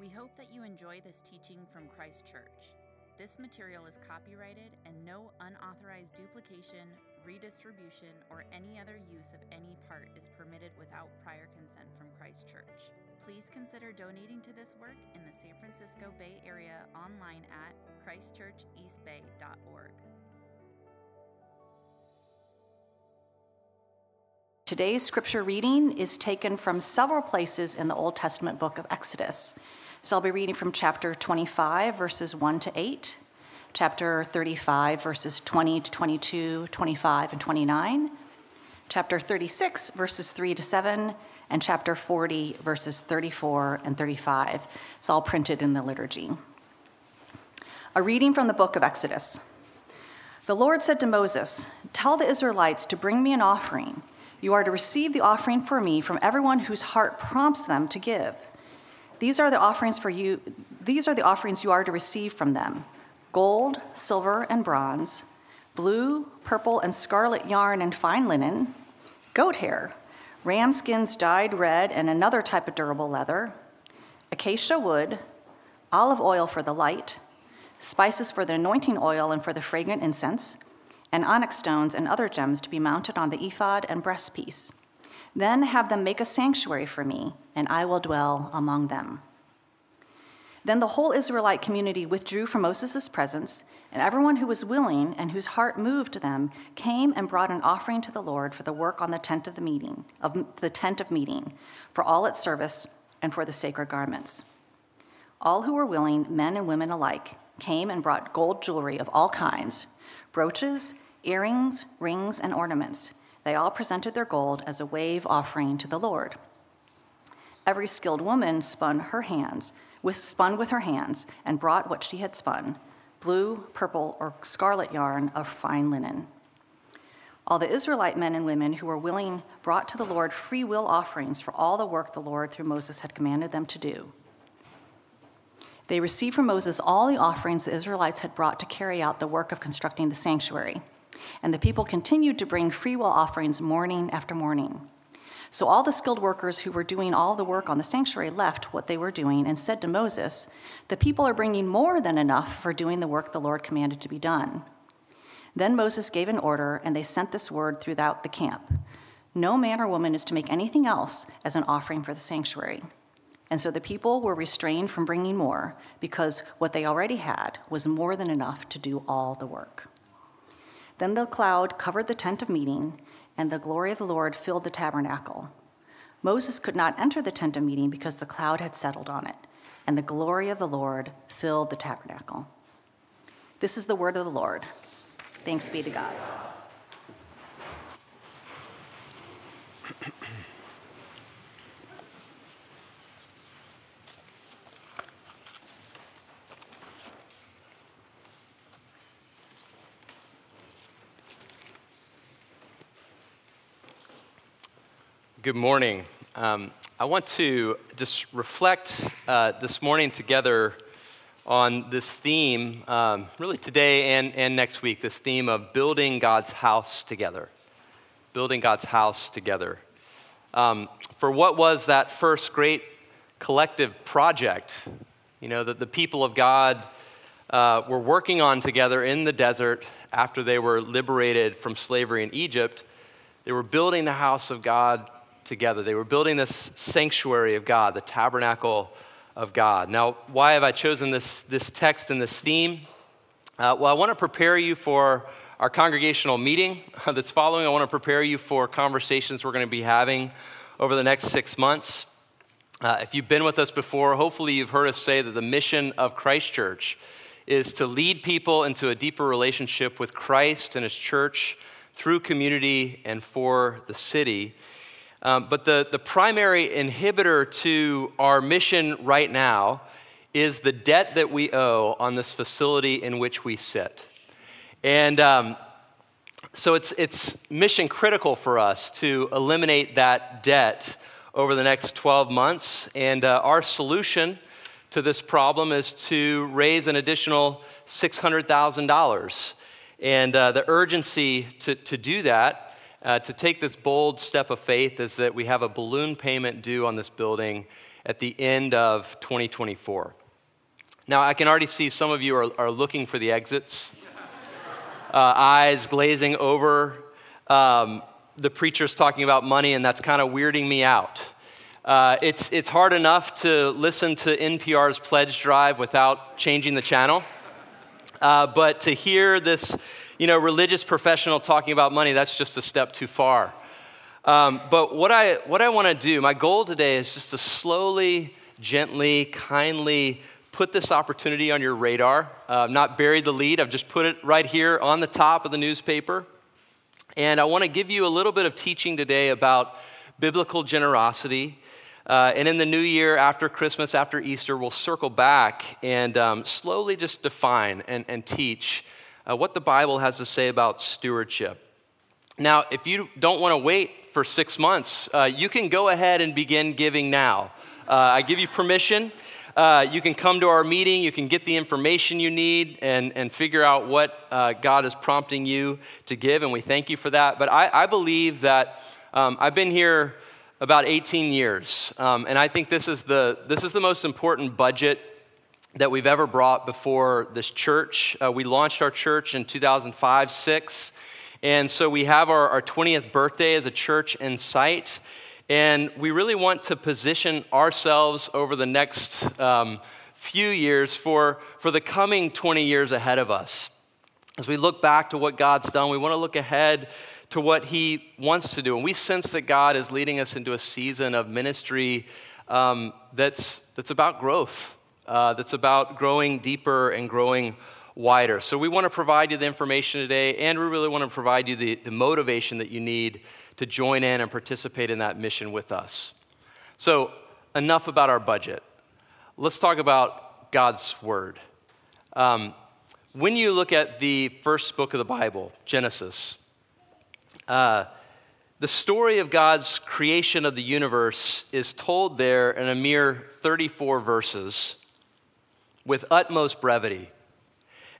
We hope that you enjoy this teaching from Christ Church. This material is copyrighted and no unauthorized duplication, redistribution, or any other use of any part is permitted without prior consent from Christ Church. Please consider donating to this work in the San Francisco Bay Area online at christchurcheastbay.org. Today's scripture reading is taken from several places in the Old Testament book of Exodus. So I'll be reading from chapter 25, verses 1 to 8, chapter 35, verses 20 to 22, 25, and 29, chapter 36, verses 3 to 7, and chapter 40, verses 34 and 35. It's all printed in the liturgy. A reading from the book of Exodus. The Lord said to Moses, Tell the Israelites to bring me an offering. You are to receive the offering for me from everyone whose heart prompts them to give. These are the offerings for you, these are the offerings you are to receive from them gold, silver, and bronze, blue, purple, and scarlet yarn and fine linen, goat hair, ram skins dyed red and another type of durable leather, acacia wood, olive oil for the light, spices for the anointing oil and for the fragrant incense and onyx stones and other gems to be mounted on the ephod and breastpiece. Then have them make a sanctuary for me, and I will dwell among them. Then the whole Israelite community withdrew from Moses' presence, and everyone who was willing and whose heart moved them came and brought an offering to the Lord for the work on the tent of the meeting, of the tent of meeting, for all its service and for the sacred garments. All who were willing, men and women alike, came and brought gold jewelry of all kinds brooches, earrings, rings, and ornaments. They all presented their gold as a wave offering to the Lord. Every skilled woman spun her hands, with, spun with her hands, and brought what she had spun blue, purple, or scarlet yarn of fine linen. All the Israelite men and women who were willing brought to the Lord free will offerings for all the work the Lord through Moses had commanded them to do. They received from Moses all the offerings the Israelites had brought to carry out the work of constructing the sanctuary. And the people continued to bring freewill offerings morning after morning. So all the skilled workers who were doing all the work on the sanctuary left what they were doing and said to Moses, The people are bringing more than enough for doing the work the Lord commanded to be done. Then Moses gave an order, and they sent this word throughout the camp No man or woman is to make anything else as an offering for the sanctuary. And so the people were restrained from bringing more because what they already had was more than enough to do all the work. Then the cloud covered the tent of meeting, and the glory of the Lord filled the tabernacle. Moses could not enter the tent of meeting because the cloud had settled on it, and the glory of the Lord filled the tabernacle. This is the word of the Lord. Thanks be to God. Good morning. Um, I want to just reflect uh, this morning together on this theme, um, really today and, and next week, this theme of building God's house together. Building God's house together. Um, for what was that first great collective project, you know, that the people of God uh, were working on together in the desert after they were liberated from slavery in Egypt? They were building the house of God together. They were building this sanctuary of God, the tabernacle of God. Now, why have I chosen this, this text and this theme? Uh, well, I want to prepare you for our congregational meeting that's following. I want to prepare you for conversations we're going to be having over the next six months. Uh, if you've been with us before, hopefully you've heard us say that the mission of Christ Church is to lead people into a deeper relationship with Christ and His church through community and for the city. Um, but the, the primary inhibitor to our mission right now is the debt that we owe on this facility in which we sit. And um, so it's, it's mission critical for us to eliminate that debt over the next 12 months. And uh, our solution to this problem is to raise an additional $600,000. And uh, the urgency to, to do that uh, to take this bold step of faith is that we have a balloon payment due on this building at the end of 2024. Now, I can already see some of you are, are looking for the exits, uh, eyes glazing over. Um, the preacher's talking about money, and that's kind of weirding me out. Uh, it's, it's hard enough to listen to NPR's pledge drive without changing the channel. Uh, but to hear this, you know, religious professional talking about money, that's just a step too far. Um, but what I, what I want to do, my goal today is just to slowly, gently, kindly put this opportunity on your radar. Uh, not bury the lead, I've just put it right here on the top of the newspaper. And I want to give you a little bit of teaching today about biblical generosity. Uh, and in the new year, after Christmas, after Easter, we'll circle back and um, slowly just define and, and teach uh, what the Bible has to say about stewardship. Now, if you don't want to wait for six months, uh, you can go ahead and begin giving now. Uh, I give you permission. Uh, you can come to our meeting, you can get the information you need and, and figure out what uh, God is prompting you to give, and we thank you for that. But I, I believe that um, I've been here about 18 years, um, and I think this is, the, this is the most important budget that we've ever brought before this church. Uh, we launched our church in 2005 6, and so we have our, our 20th birthday as a church in sight. And we really want to position ourselves over the next um, few years for, for the coming 20 years ahead of us. As we look back to what God's done, we want to look ahead to what He wants to do. And we sense that God is leading us into a season of ministry um, that's, that's about growth, uh, that's about growing deeper and growing wider. So we want to provide you the information today, and we really want to provide you the, the motivation that you need to join in and participate in that mission with us. So, enough about our budget. Let's talk about God's Word. Um, when you look at the first book of the Bible, Genesis, uh, the story of God's creation of the universe is told there in a mere 34 verses with utmost brevity.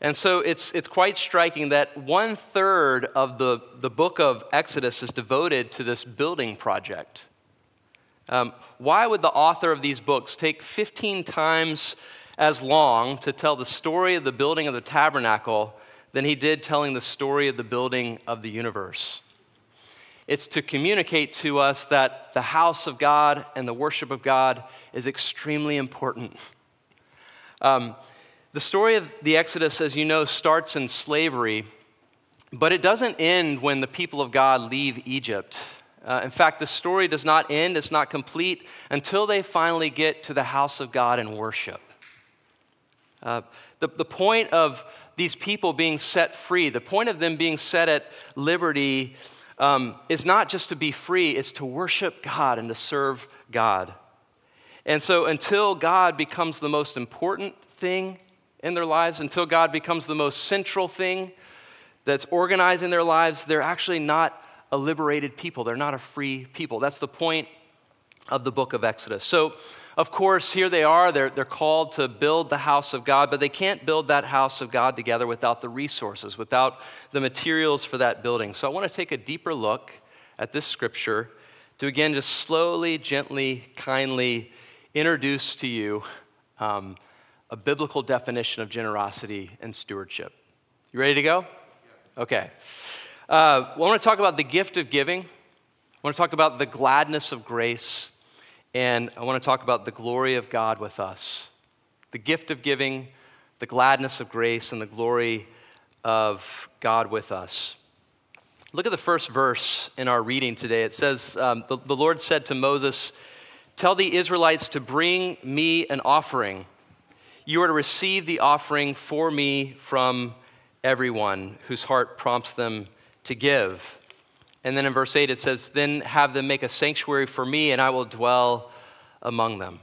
And so it's, it's quite striking that one third of the, the book of Exodus is devoted to this building project. Um, why would the author of these books take 15 times as long to tell the story of the building of the tabernacle than he did telling the story of the building of the universe? It's to communicate to us that the house of God and the worship of God is extremely important. Um, the story of the Exodus, as you know, starts in slavery, but it doesn't end when the people of God leave Egypt. Uh, in fact, the story does not end, it's not complete until they finally get to the house of God and worship. Uh, the, the point of these people being set free, the point of them being set at liberty, um, is not just to be free, it's to worship God and to serve God. And so, until God becomes the most important thing in their lives, until God becomes the most central thing that's organizing their lives, they're actually not a liberated people. They're not a free people. That's the point of the book of Exodus. So, of course, here they are. They're, they're called to build the house of God, but they can't build that house of God together without the resources, without the materials for that building. So, I want to take a deeper look at this scripture to again just slowly, gently, kindly introduce to you um, a biblical definition of generosity and stewardship. You ready to go? Okay. Uh, well, I want to talk about the gift of giving. I want to talk about the gladness of grace. And I want to talk about the glory of God with us. The gift of giving, the gladness of grace, and the glory of God with us. Look at the first verse in our reading today. It says, um, the, the Lord said to Moses, Tell the Israelites to bring me an offering you are to receive the offering for me from everyone whose heart prompts them to give. And then in verse 8 it says, Then have them make a sanctuary for me, and I will dwell among them.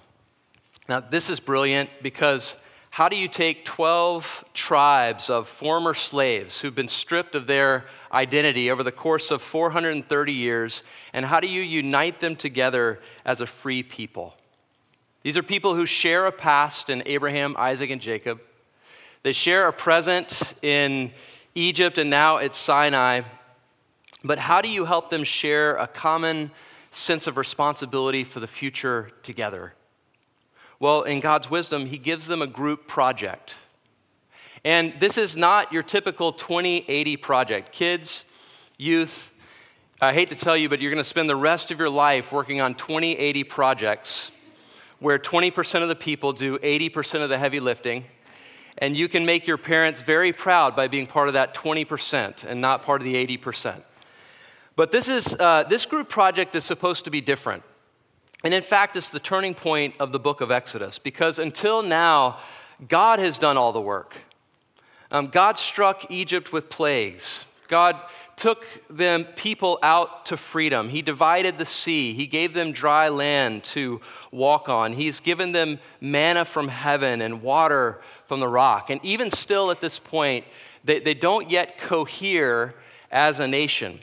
Now, this is brilliant because how do you take 12 tribes of former slaves who've been stripped of their identity over the course of 430 years, and how do you unite them together as a free people? These are people who share a past in Abraham, Isaac, and Jacob. They share a present in Egypt, and now it's Sinai. but how do you help them share a common sense of responsibility for the future together? Well, in God's wisdom, He gives them a group project. And this is not your typical 2080 project. Kids, youth, I hate to tell you, but you're going to spend the rest of your life working on 2080 projects where 20% of the people do 80% of the heavy lifting. And you can make your parents very proud by being part of that 20% and not part of the 80%. But this, is, uh, this group project is supposed to be different. And in fact, it's the turning point of the book of Exodus because until now, God has done all the work. Um, God struck Egypt with plagues. God took them people out to freedom. He divided the sea. He gave them dry land to walk on. He's given them manna from heaven and water from the rock. And even still at this point, they, they don't yet cohere as a nation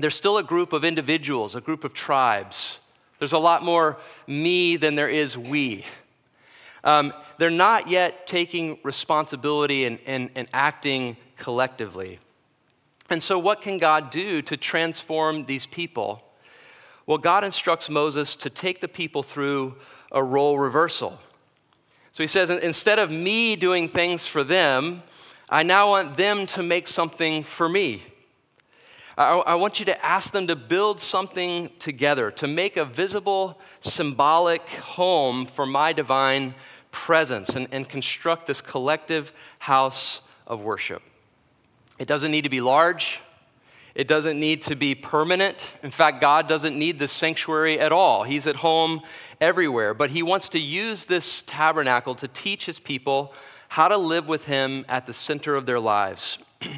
there's still a group of individuals, a group of tribes. There's a lot more me than there is we. Um, they're not yet taking responsibility and, and, and acting collectively. And so, what can God do to transform these people? Well, God instructs Moses to take the people through a role reversal. So he says, instead of me doing things for them, I now want them to make something for me. I, I want you to ask them to build something together, to make a visible, symbolic home for my divine presence and, and construct this collective house of worship. It doesn't need to be large. It doesn't need to be permanent. In fact, God doesn't need the sanctuary at all. He's at home everywhere. But He wants to use this tabernacle to teach His people how to live with Him at the center of their lives.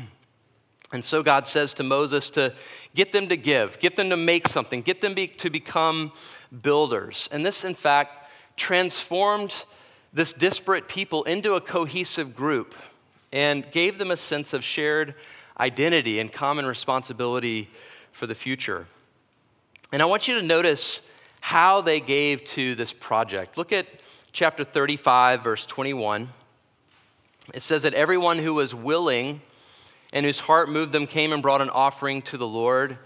And so God says to Moses to get them to give, get them to make something, get them be, to become builders. And this, in fact, transformed this disparate people into a cohesive group and gave them a sense of shared identity and common responsibility for the future. And I want you to notice how they gave to this project. Look at chapter 35, verse 21. It says that everyone who was willing and whose heart moved them came and brought an offering to the Lord.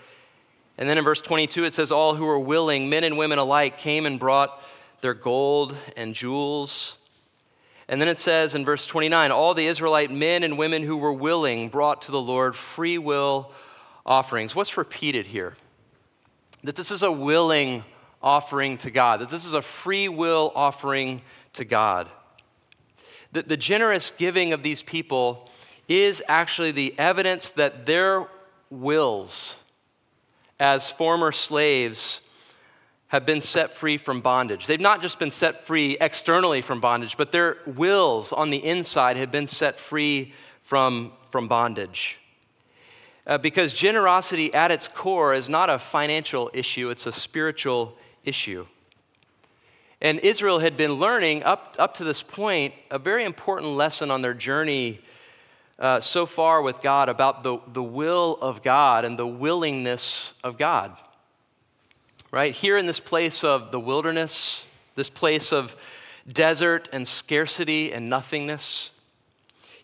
And then in verse 22, it says, All who were willing, men and women alike, came and brought their gold and jewels. And then it says in verse 29, All the Israelite men and women who were willing brought to the Lord free will offerings. What's repeated here? That this is a willing offering to God, that this is a free will offering to God. That the generous giving of these people is actually the evidence that their wills as former slaves have been set free from bondage. They've not just been set free externally from bondage, but their wills on the inside have been set free from, from bondage. Uh, because generosity at its core is not a financial issue, it's a spiritual issue. And Israel had been learning up, up to this point a very important lesson on their journey uh, so far with God about the, the will of God and the willingness of God. Right? Here in this place of the wilderness, this place of desert and scarcity and nothingness,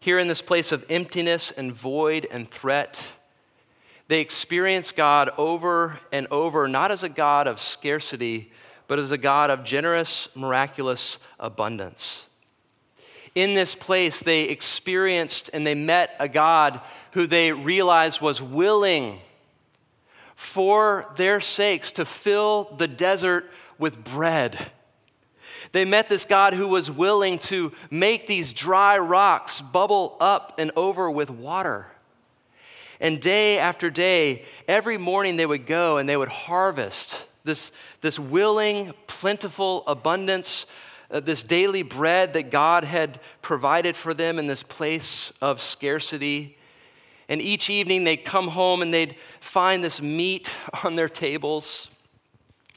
here in this place of emptiness and void and threat, they experience God over and over, not as a God of scarcity, but as a God of generous, miraculous abundance in this place, they experienced and they met a God who they realized was willing for their sakes to fill the desert with bread. They met this God who was willing to make these dry rocks bubble up and over with water. And day after day, every morning they would go and they would harvest this, this willing, plentiful abundance Uh, this daily bread that God had provided for them in this place of scarcity. And each evening they'd come home and they'd find this meat on their tables.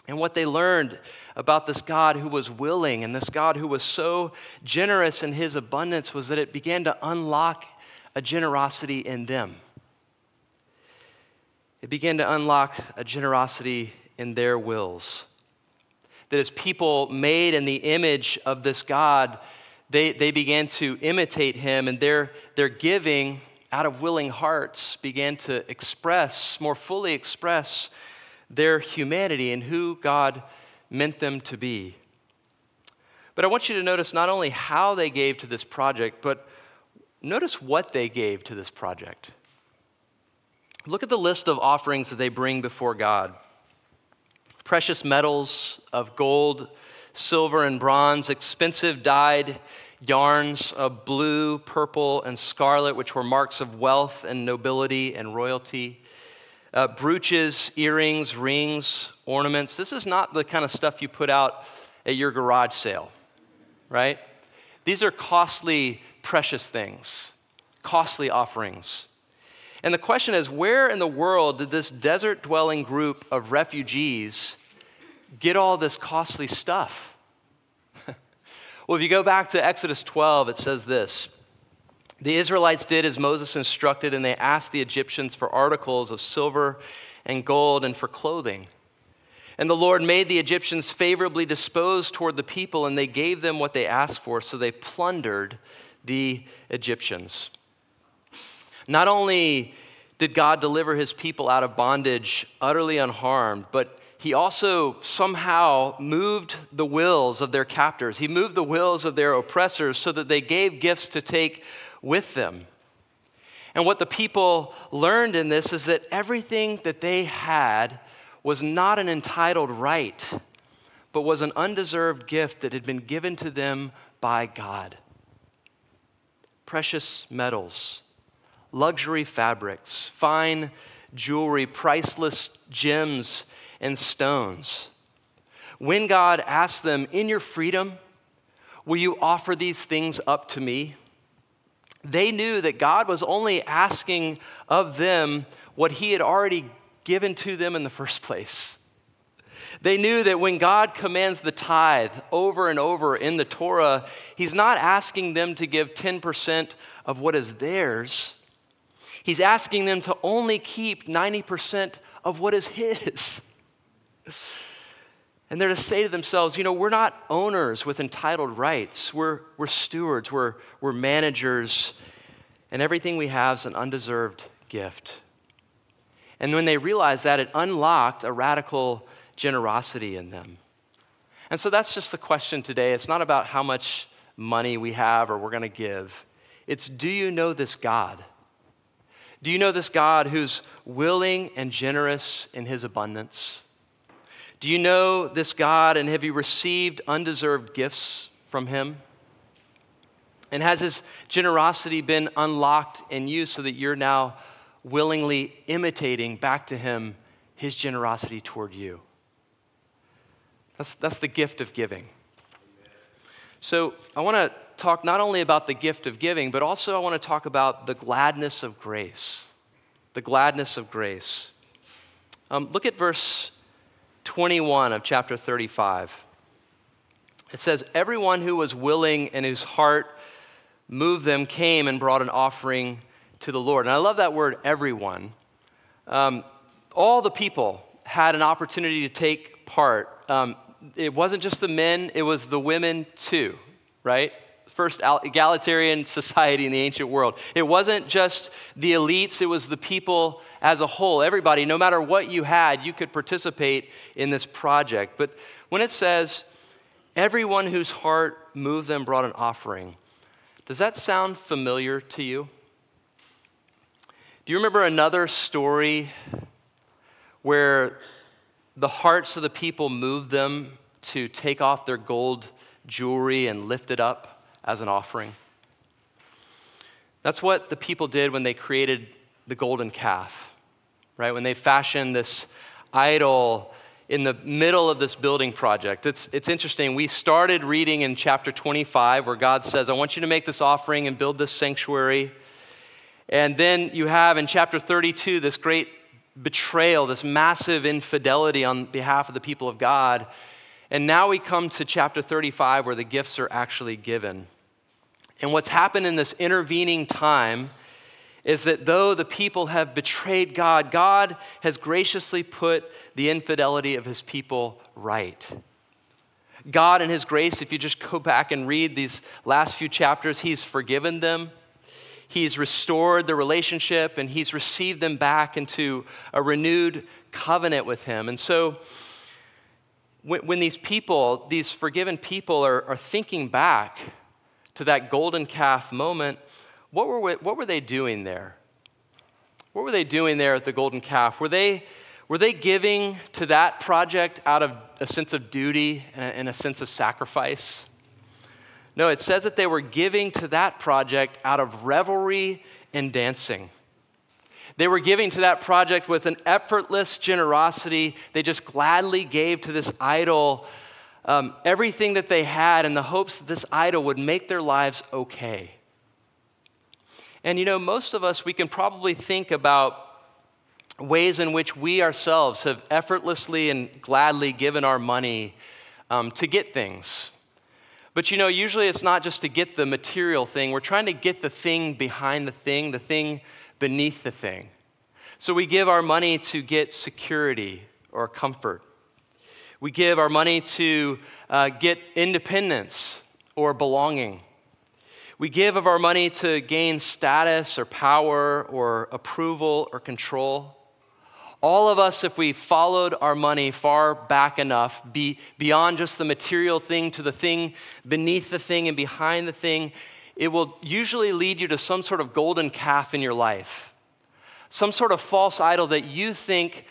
And what they learned about this God who was willing and this God who was so generous in his abundance was that it began to unlock a generosity in them. It began to unlock a generosity in their wills that as people made in the image of this God, they, they began to imitate him, and their, their giving out of willing hearts, began to express, more fully express, their humanity and who God meant them to be. But I want you to notice not only how they gave to this project, but notice what they gave to this project. Look at the list of offerings that they bring before God precious metals of gold, silver, and bronze, expensive dyed yarns of blue, purple, and scarlet, which were marks of wealth and nobility and royalty. Uh, brooches, earrings, rings, ornaments. This is not the kind of stuff you put out at your garage sale, right? These are costly, precious things, costly offerings. And the question is where in the world did this desert dwelling group of refugees get all this costly stuff? well, if you go back to Exodus 12, it says this The Israelites did as Moses instructed, and they asked the Egyptians for articles of silver and gold and for clothing. And the Lord made the Egyptians favorably disposed toward the people, and they gave them what they asked for, so they plundered the Egyptians. Not only did God deliver his people out of bondage utterly unharmed, but he also somehow moved the wills of their captors. He moved the wills of their oppressors so that they gave gifts to take with them. And what the people learned in this is that everything that they had was not an entitled right, but was an undeserved gift that had been given to them by God. Precious metals luxury fabrics, fine jewelry, priceless gems and stones. When God asked them, In your freedom, will you offer these things up to me? They knew that God was only asking of them what He had already given to them in the first place. They knew that when God commands the tithe over and over in the Torah, He's not asking them to give 10% of what is theirs, He's asking them to only keep 90% of what is His. And they're to say to themselves, you know, we're not owners with entitled rights. We're, we're stewards, we're, we're managers, and everything we have is an undeserved gift. And when they realized that, it unlocked a radical generosity in them. And so that's just the question today. It's not about how much money we have or we're going to give, it's do you know this God? Do you know this God who's willing and generous in his abundance? Do you know this God and have you received undeserved gifts from him? And has his generosity been unlocked in you so that you're now willingly imitating back to him his generosity toward you? That's, that's the gift of giving. So I want to talk not only about the gift of giving, but also I want to talk about the gladness of grace. The gladness of grace. Um, look at verse 21 of chapter 35. It says, Everyone who was willing and whose heart moved them came and brought an offering to the Lord. And I love that word, everyone. Um, all the people had an opportunity to take part. Um, it wasn't just the men, it was the women too, right? First egalitarian society in the ancient world. It wasn't just the elites, it was the people as a whole. Everybody, no matter what you had, you could participate in this project. But when it says, everyone whose heart moved them brought an offering, does that sound familiar to you? Do you remember another story where the hearts of the people moved them to take off their gold jewelry and lift it up? As an offering. That's what the people did when they created the golden calf, right? When they fashioned this idol in the middle of this building project. It's, it's interesting. We started reading in chapter 25 where God says, I want you to make this offering and build this sanctuary. And then you have in chapter 32 this great betrayal, this massive infidelity on behalf of the people of God. And now we come to chapter 35 where the gifts are actually given. And what's happened in this intervening time is that though the people have betrayed God, God has graciously put the infidelity of his people right. God, in his grace, if you just go back and read these last few chapters, he's forgiven them. he's restored the relationship and he's received them back into a renewed covenant with him. And so, when, these people, these forgiven people, are, are thinking back to that golden calf moment, what were, what were they doing there? What were they doing there at the golden calf? Were they, were they giving to that project out of a sense of duty and a sense of sacrifice? No, it says that they were giving to that project out of revelry and dancing. They were giving to that project with an effortless generosity. They just gladly gave to this idol um, everything that they had in the hopes that this idol would make their lives okay. And you know, most of us, we can probably think about ways in which we ourselves have effortlessly and gladly given our money um, to get things. But you know, usually it's not just to get the material thing, we're trying to get the thing behind the thing, the thing beneath the thing. So we give our money to get security or comfort. We give our money to uh, get independence or belonging. We give of our money to gain status or power or approval or control. All of us, if we followed our money far back enough, be, beyond just the material thing to the thing beneath the thing and behind the thing, it will usually lead you to some sort of golden calf in your life, some sort of false idol that you think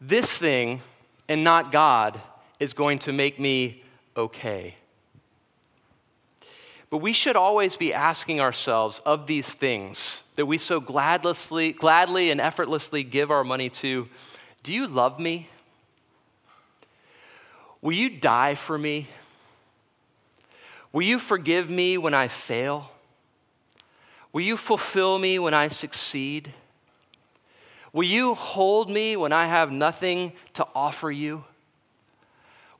this thing and not God is going to make me okay. But we should always be asking ourselves of these things that we so gladly, gladly and effortlessly give our money to do you love me? Will you die for me? Will you forgive me when I fail? Will you fulfill me when I succeed? Will you hold me when I have nothing to offer you?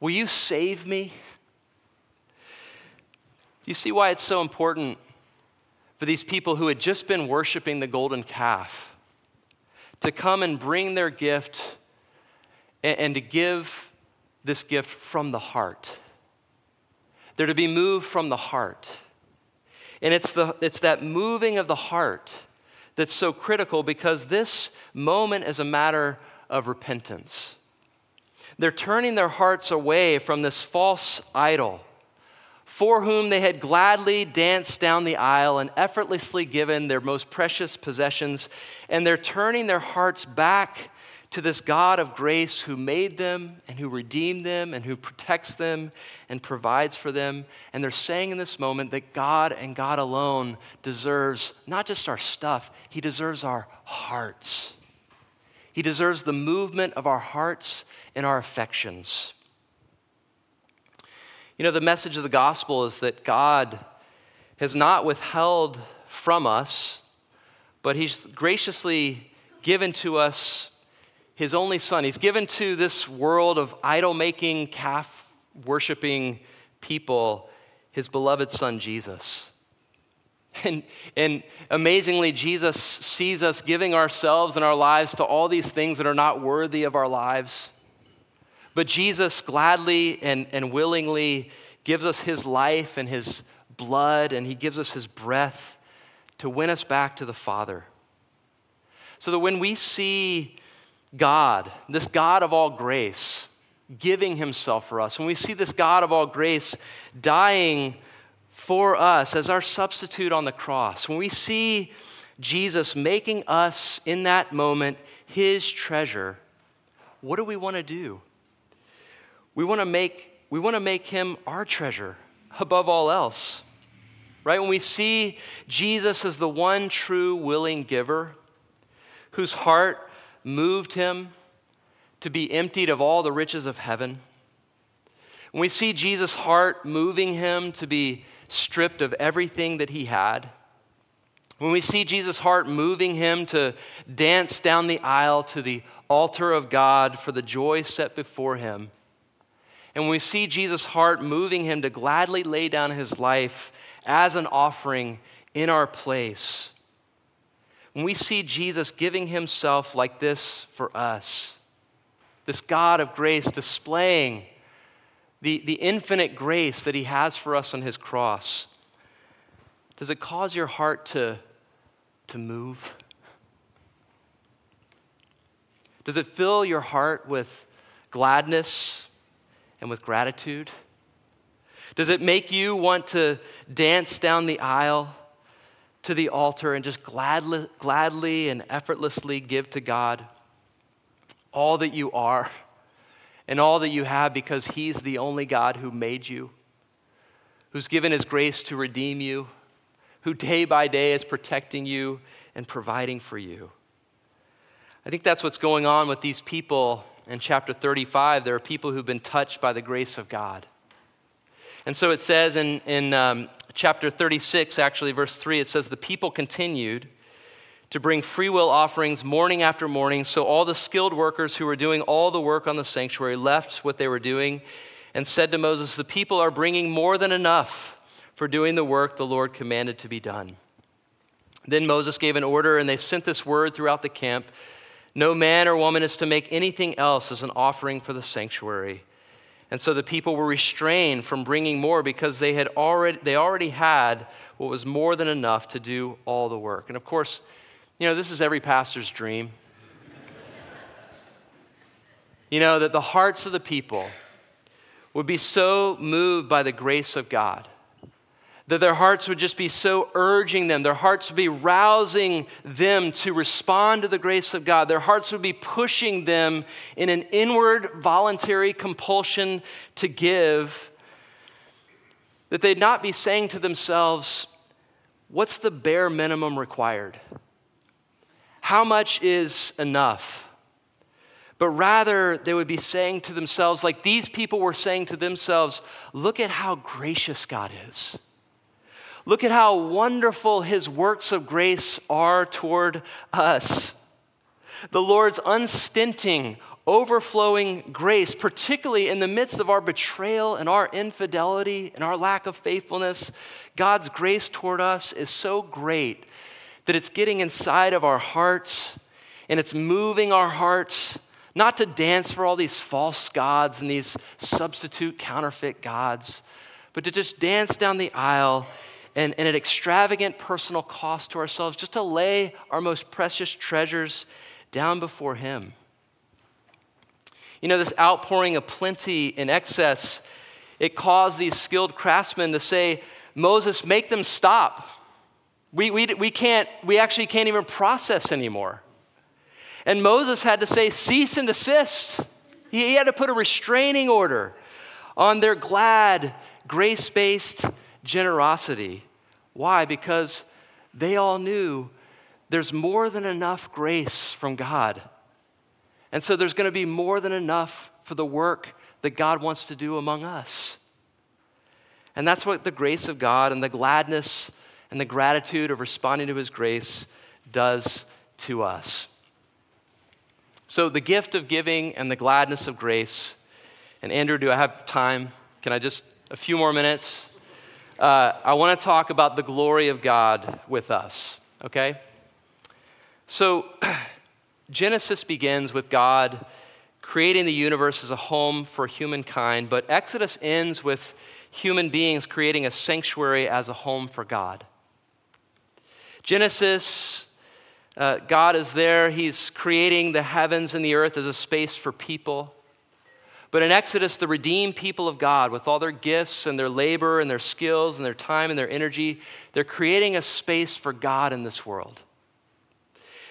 Will you save me? You see why it's so important for these people who had just been worshiping the golden calf to come and bring their gift and, to give this gift from the heart. They're to be moved from the heart. And it's, the, it's that moving of the heart that's so critical because this moment is a matter of repentance. They're turning their hearts away from this false idol for whom they had gladly danced down the aisle and effortlessly given their most precious possessions. And they're turning their hearts back to this God of grace who made them and who redeemed them and who protects them and provides for them. And they're saying in this moment that God and God alone deserves not just our stuff, He deserves our hearts. He deserves the movement of our hearts and our affections. You know, the message of the gospel is that God has not withheld from us, but He's graciously given to us his only son. He's given to this world of idol making, calf worshiping people his beloved son, Jesus. And, and amazingly, Jesus sees us giving ourselves and our lives to all these things that are not worthy of our lives. But Jesus gladly and, and willingly gives us his life and his blood, and he gives us his breath to win us back to the Father. So that when we see God, this God of all grace, giving himself for us, when we see this God of all grace dying for us as our substitute on the cross, when we see Jesus making us in that moment his treasure, what do we want to do? We want to make, we want to make him our treasure above all else. Right? When we see Jesus as the one true willing giver, whose heart moved him to be emptied of all the riches of heaven, when we see Jesus' heart moving him to be stripped of everything that he had, when we see Jesus' heart moving him to dance down the aisle to the altar of God for the joy set before him, and when we see Jesus' heart moving him to gladly lay down his life as an offering in our place, when we see Jesus giving himself like this for us, this God of grace displaying the, the infinite grace that he has for us on his cross, does it cause your heart to to move? Does it fill your heart with gladness and with gratitude? Does it make you want to dance down the aisle to the altar and just gladly, gladly and effortlessly give to God all that you are and all that you have because He's the only God who made you, who's given His grace to redeem you, who day by day is protecting you and providing for you? I think that's what's going on with these people in chapter 35. There are people who've been touched by the grace of God. And so it says in, in um, chapter 36, actually, verse 3, it says, The people continued to bring free will offerings morning after morning. So all the skilled workers who were doing all the work on the sanctuary left what they were doing and said to Moses, The people are bringing more than enough for doing the work the Lord commanded to be done. Then Moses gave an order, and they sent this word throughout the camp No man or woman is to make anything else as an offering for the sanctuary. And so the people were restrained from bringing more because they, had already, they already had what was more than enough to do all the work. And of course, you know, this is every pastor's dream. you know, that the hearts of the people would be so moved by the grace of God that their hearts would just be so urging them. Their hearts would be rousing them to respond to the grace of God. Their hearts would be pushing them in an inward voluntary compulsion to give. That they'd not be saying to themselves, What's the bare minimum required? How much is enough? But rather, they would be saying to themselves, like these people were saying to themselves, Look at how gracious God is. Look at how wonderful his works of grace are toward us. The Lord's unstinting, overflowing grace, particularly in the midst of our betrayal and our infidelity and our lack of faithfulness, God's grace toward us is so great that it's getting inside of our hearts and it's moving our hearts not to dance for all these false gods and these substitute counterfeit gods, but to just dance down the aisle and, and at extravagant personal cost to ourselves just to lay our most precious treasures down before Him. You know, this outpouring of plenty in excess, it caused these skilled craftsmen to say, Moses, make them stop. We, we, we, can't, we actually can't even process anymore. And Moses had to say, cease and desist. He, he had to put a restraining order on their glad, grace based generosity. Why? Because they all knew there's more than enough grace from God. And so there's going to be more than enough for the work that God wants to do among us. And that's what the grace of God and the gladness and the gratitude of responding to His grace does to us. So, the gift of giving and the gladness of grace. And, Andrew, do I have time? Can I just, a few more minutes? Uh, I want to talk about the glory of God with us, okay? So, Genesis begins with God creating the universe as a home for humankind, but Exodus ends with human beings creating a sanctuary as a home for God. Genesis, uh, God is there, He's creating the heavens and the earth as a space for people. But in Exodus, the redeemed people of God, with all their gifts and their labor and their skills and their time and their energy, they're creating a space for God in this world.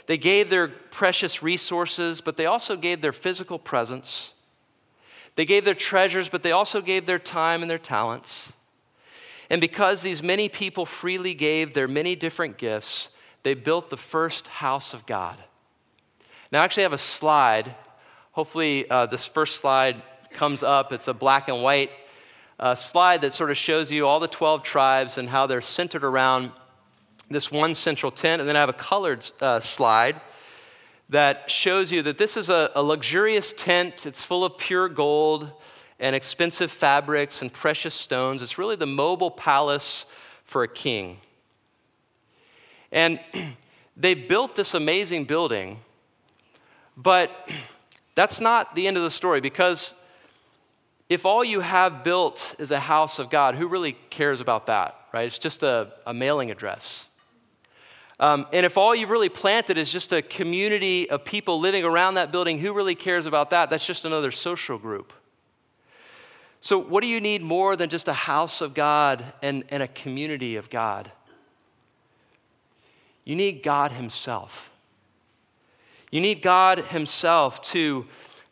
They gave their precious resources, but they also gave their physical presence. They gave their treasures, but they also gave their time and their talents. And because these many people freely gave their many different gifts, they built the first house of God. Now, I actually have a slide. Hopefully, uh, this first slide comes up. It's a black and white uh, slide that sort of shows you all the 12 tribes and how they're centered around this one central tent. And then I have a colored uh, slide that shows you that this is a, a luxurious tent. It's full of pure gold and expensive fabrics and precious stones. It's really the mobile palace for a king. And they built this amazing building, but that's not the end of the story because if all you have built is a house of God, who really cares about that, right? It's just a, a mailing address. Um, and if all you've really planted is just a community of people living around that building, who really cares about that? That's just another social group. So, what do you need more than just a house of God and, and a community of God? You need God Himself. You need God Himself to,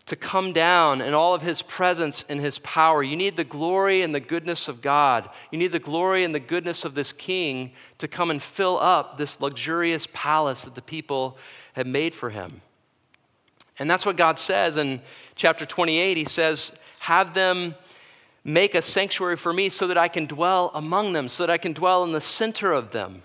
to come down in all of His presence and His power. You need the glory and the goodness of God. You need the glory and the goodness of this King to come and fill up this luxurious palace that the people have made for Him. And that's what God says in chapter 28. He says, Have them make a sanctuary for me so that I can dwell among them, so that I can dwell in the center of them.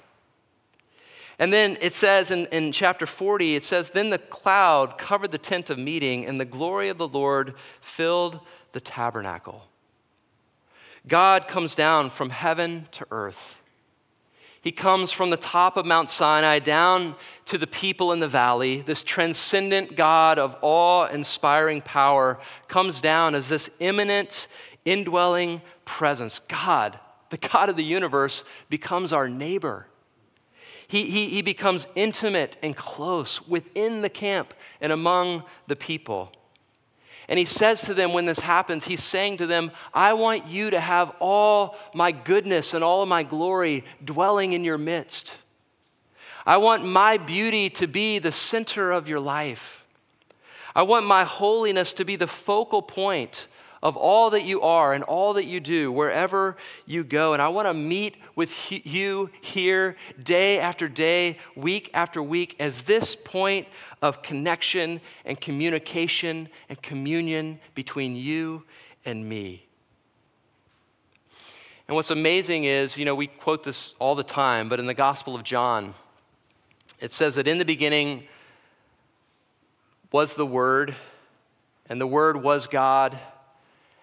And then it says in, in chapter 40, it says, Then the cloud covered the tent of meeting, and the glory of the Lord filled the tabernacle. God comes down from heaven to earth. He comes from the top of Mount Sinai down to the people in the valley. This transcendent God of awe inspiring power comes down as this immanent, indwelling presence. God, the God of the universe, becomes our neighbor. He, he, he becomes intimate and close within the camp and among the people. And he says to them when this happens, he's saying to them, I want you to have all my goodness and all my glory dwelling in your midst. I want my beauty to be the center of your life. I want my holiness to be the focal point of all that you are and all that you do wherever you go. And I want to meet with you here day after day, week after week, as this point of connection and communication and communion between you and me. And what's amazing is, you know, we quote this all the time, but in the Gospel of John, it says that in the beginning was the Word, and the Word was God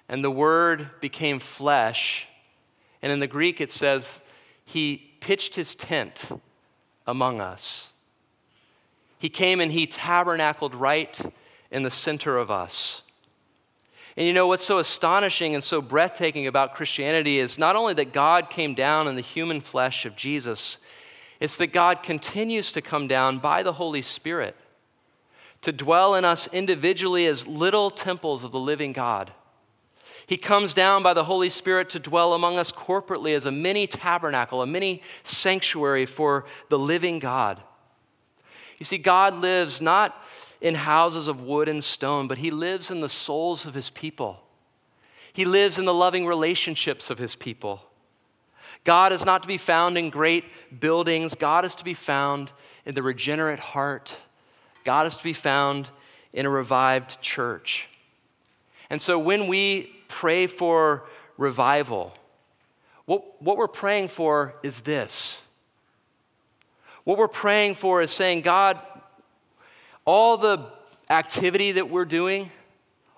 and the Word became flesh. And in the Greek, it says, He pitched His tent among us. He came and He tabernacled right in the center of us. And you know what's so astonishing and so breathtaking about Christianity is not only that God came down in the human flesh of Jesus, it's that God continues to come down by the Holy Spirit to dwell in us individually as little temples of the living God. He comes down by the Holy Spirit to dwell among us corporately as a mini tabernacle, a mini sanctuary for the living God. You see, God lives not in houses of wood and stone, but He lives in the souls of His people. He lives in the loving relationships of His people. God is not to be found in great buildings, God is to be found in the regenerate heart. God is to be found in a revived church. And so when we pray for revival, what, what we're praying for is this. What we're praying for is saying, God, all the activity that we're doing,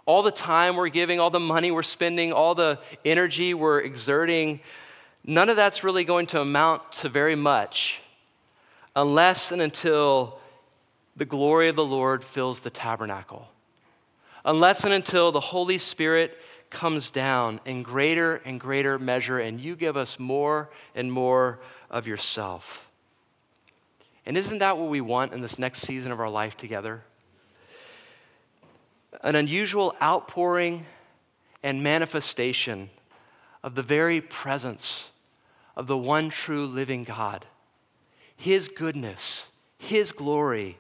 all the time we're giving, all the money we're spending, all the energy we're exerting, none of that's really going to amount to very much unless and until the glory of the Lord fills the tabernacle. Unless and until the Holy Spirit comes down in greater and greater measure, and you give us more and more of yourself. And isn't that what we want in this next season of our life together? An unusual outpouring and manifestation of the very presence of the one true living God. His goodness, His glory,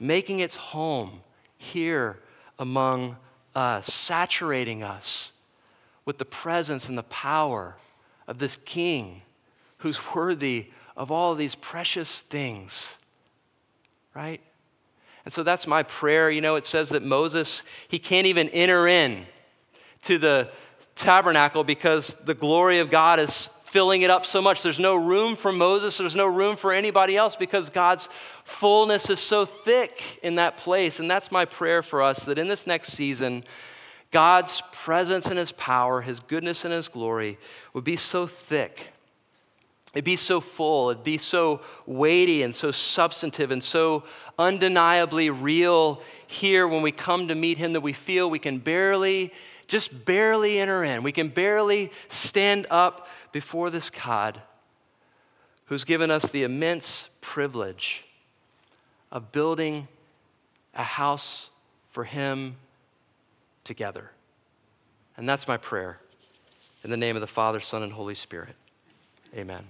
making its home here among us, saturating us with the presence and the power of this King who's worthy of all of these precious things, right? And so that's my prayer. You know, it says that Moses, he can't even enter in to the tabernacle because the glory of God is filling it up so much. There's no room for Moses, there's no room for anybody else because God's fullness is so thick in that place. And that's my prayer for us that in this next season, God's presence and His power, His goodness and His glory would be so thick. It'd be so full, it'd be so weighty and so substantive and so undeniably real here when we come to meet Him that we feel we can barely, just barely enter in. We can barely stand up before this God who's given us the immense privilege of building a house for Him together. And that's my prayer. In the name of the Father, Son, and Holy Spirit. Amen.